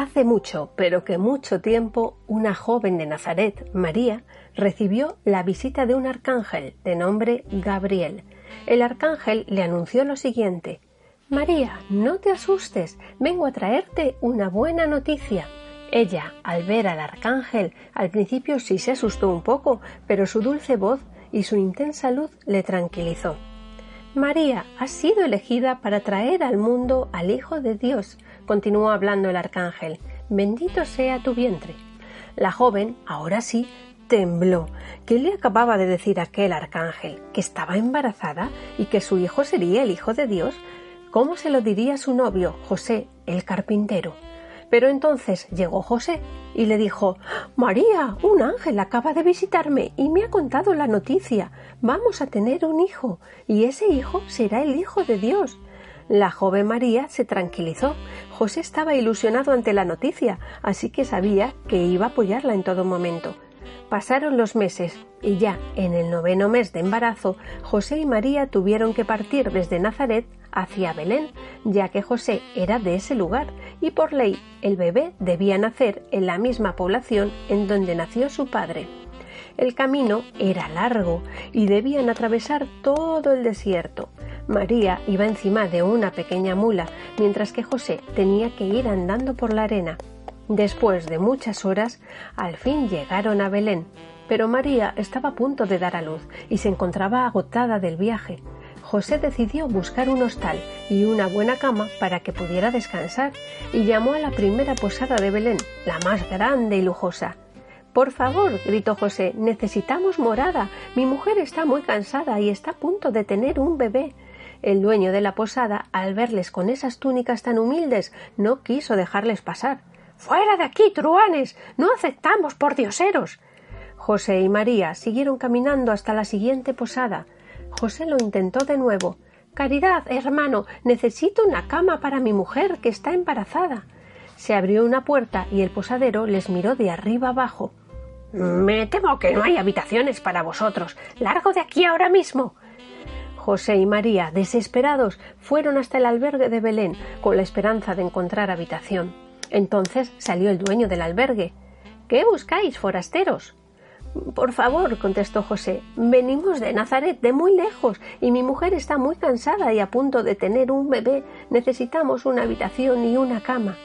Hace mucho, pero que mucho tiempo, una joven de Nazaret, María, recibió la visita de un arcángel de nombre Gabriel. El arcángel le anunció lo siguiente María, no te asustes, vengo a traerte una buena noticia. Ella, al ver al arcángel, al principio sí se asustó un poco, pero su dulce voz y su intensa luz le tranquilizó. María, has sido elegida para traer al mundo al Hijo de Dios, continuó hablando el arcángel. Bendito sea tu vientre. La joven, ahora sí, tembló. ¿Qué le acababa de decir aquel arcángel? ¿Que estaba embarazada y que su hijo sería el Hijo de Dios? ¿Cómo se lo diría su novio, José, el carpintero? Pero entonces llegó José y le dijo María, un ángel acaba de visitarme y me ha contado la noticia. Vamos a tener un hijo, y ese hijo será el Hijo de Dios. La joven María se tranquilizó. José estaba ilusionado ante la noticia, así que sabía que iba a apoyarla en todo momento. Pasaron los meses y ya en el noveno mes de embarazo, José y María tuvieron que partir desde Nazaret hacia Belén, ya que José era de ese lugar y por ley el bebé debía nacer en la misma población en donde nació su padre. El camino era largo y debían atravesar todo el desierto. María iba encima de una pequeña mula, mientras que José tenía que ir andando por la arena. Después de muchas horas, al fin llegaron a Belén, pero María estaba a punto de dar a luz y se encontraba agotada del viaje. José decidió buscar un hostal y una buena cama para que pudiera descansar y llamó a la primera posada de Belén, la más grande y lujosa. Por favor, gritó José, necesitamos morada. Mi mujer está muy cansada y está a punto de tener un bebé. El dueño de la posada, al verles con esas túnicas tan humildes, no quiso dejarles pasar. Fuera de aquí, truanes. No aceptamos por dioseros. José y María siguieron caminando hasta la siguiente posada. José lo intentó de nuevo. Caridad, hermano, necesito una cama para mi mujer que está embarazada. Se abrió una puerta y el posadero les miró de arriba abajo. Me temo que no hay habitaciones para vosotros. Largo de aquí ahora mismo. José y María, desesperados, fueron hasta el albergue de Belén con la esperanza de encontrar habitación. Entonces salió el dueño del albergue. ¿Qué buscáis, forasteros? Por favor, contestó José, venimos de Nazaret, de muy lejos, y mi mujer está muy cansada y a punto de tener un bebé. Necesitamos una habitación y una cama.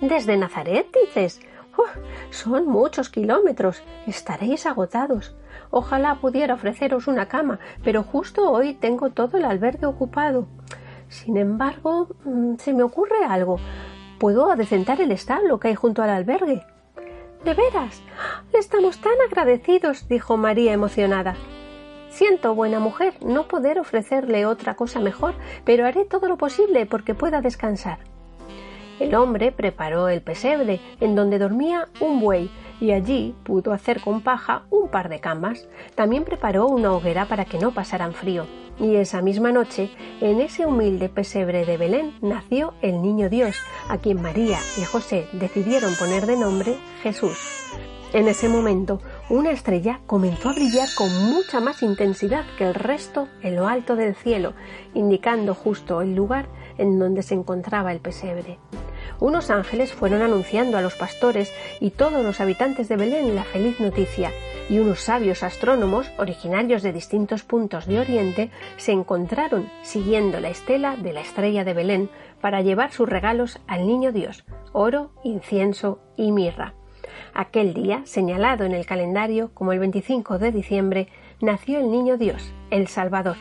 ¿Desde Nazaret, dices? ¡Uf! son muchos kilómetros. Estaréis agotados. Ojalá pudiera ofreceros una cama, pero justo hoy tengo todo el albergue ocupado. Sin embargo, mm, se me ocurre algo. Puedo adecentar el establo que hay junto al albergue. ¿De veras? Le estamos tan agradecidos, dijo María emocionada. Siento, buena mujer, no poder ofrecerle otra cosa mejor, pero haré todo lo posible porque pueda descansar. El hombre preparó el pesebre en donde dormía un buey y allí pudo hacer con paja un par de camas. También preparó una hoguera para que no pasaran frío. Y esa misma noche, en ese humilde pesebre de Belén, nació el niño Dios, a quien María y José decidieron poner de nombre Jesús. En ese momento, una estrella comenzó a brillar con mucha más intensidad que el resto en lo alto del cielo, indicando justo el lugar en donde se encontraba el pesebre. Unos ángeles fueron anunciando a los pastores y todos los habitantes de Belén la feliz noticia, y unos sabios astrónomos, originarios de distintos puntos de Oriente, se encontraron siguiendo la estela de la estrella de Belén para llevar sus regalos al niño Dios, oro, incienso y mirra. Aquel día, señalado en el calendario como el 25 de diciembre, nació el niño Dios, el Salvador,